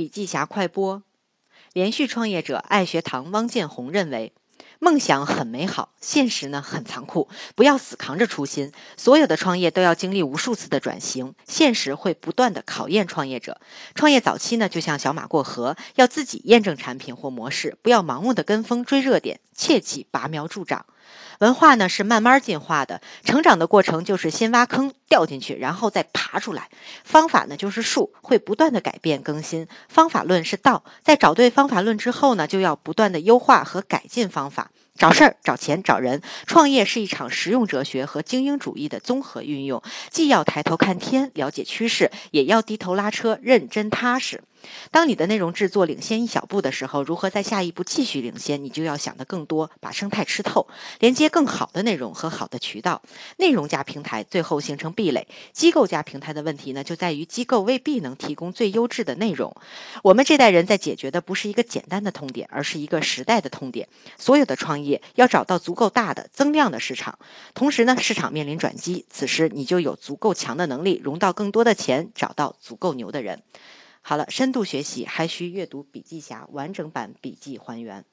笔记侠快播，连续创业者爱学堂汪建红认为，梦想很美好，现实呢很残酷。不要死扛着初心，所有的创业都要经历无数次的转型，现实会不断的考验创业者。创业早期呢，就像小马过河，要自己验证产品或模式，不要盲目的跟风追热点，切忌拔苗助长。文化呢是慢慢进化的，成长的过程就是先挖坑掉进去，然后再爬出来。方法呢就是术，会不断的改变更新。方法论是道，在找对方法论之后呢，就要不断的优化和改进方法。找事儿、找钱、找人，创业是一场实用哲学和精英主义的综合运用，既要抬头看天，了解趋势，也要低头拉车，认真踏实。当你的内容制作领先一小步的时候，如何在下一步继续领先，你就要想得更多，把生态吃透，连接更好的内容和好的渠道，内容加平台，最后形成壁垒。机构加平台的问题呢，就在于机构未必能提供最优质的内容。我们这代人在解决的不是一个简单的痛点，而是一个时代的痛点。所有的创业要找到足够大的增量的市场，同时呢，市场面临转机，此时你就有足够强的能力融到更多的钱，找到足够牛的人。好了，深度学习还需阅读笔记侠完整版笔记还原。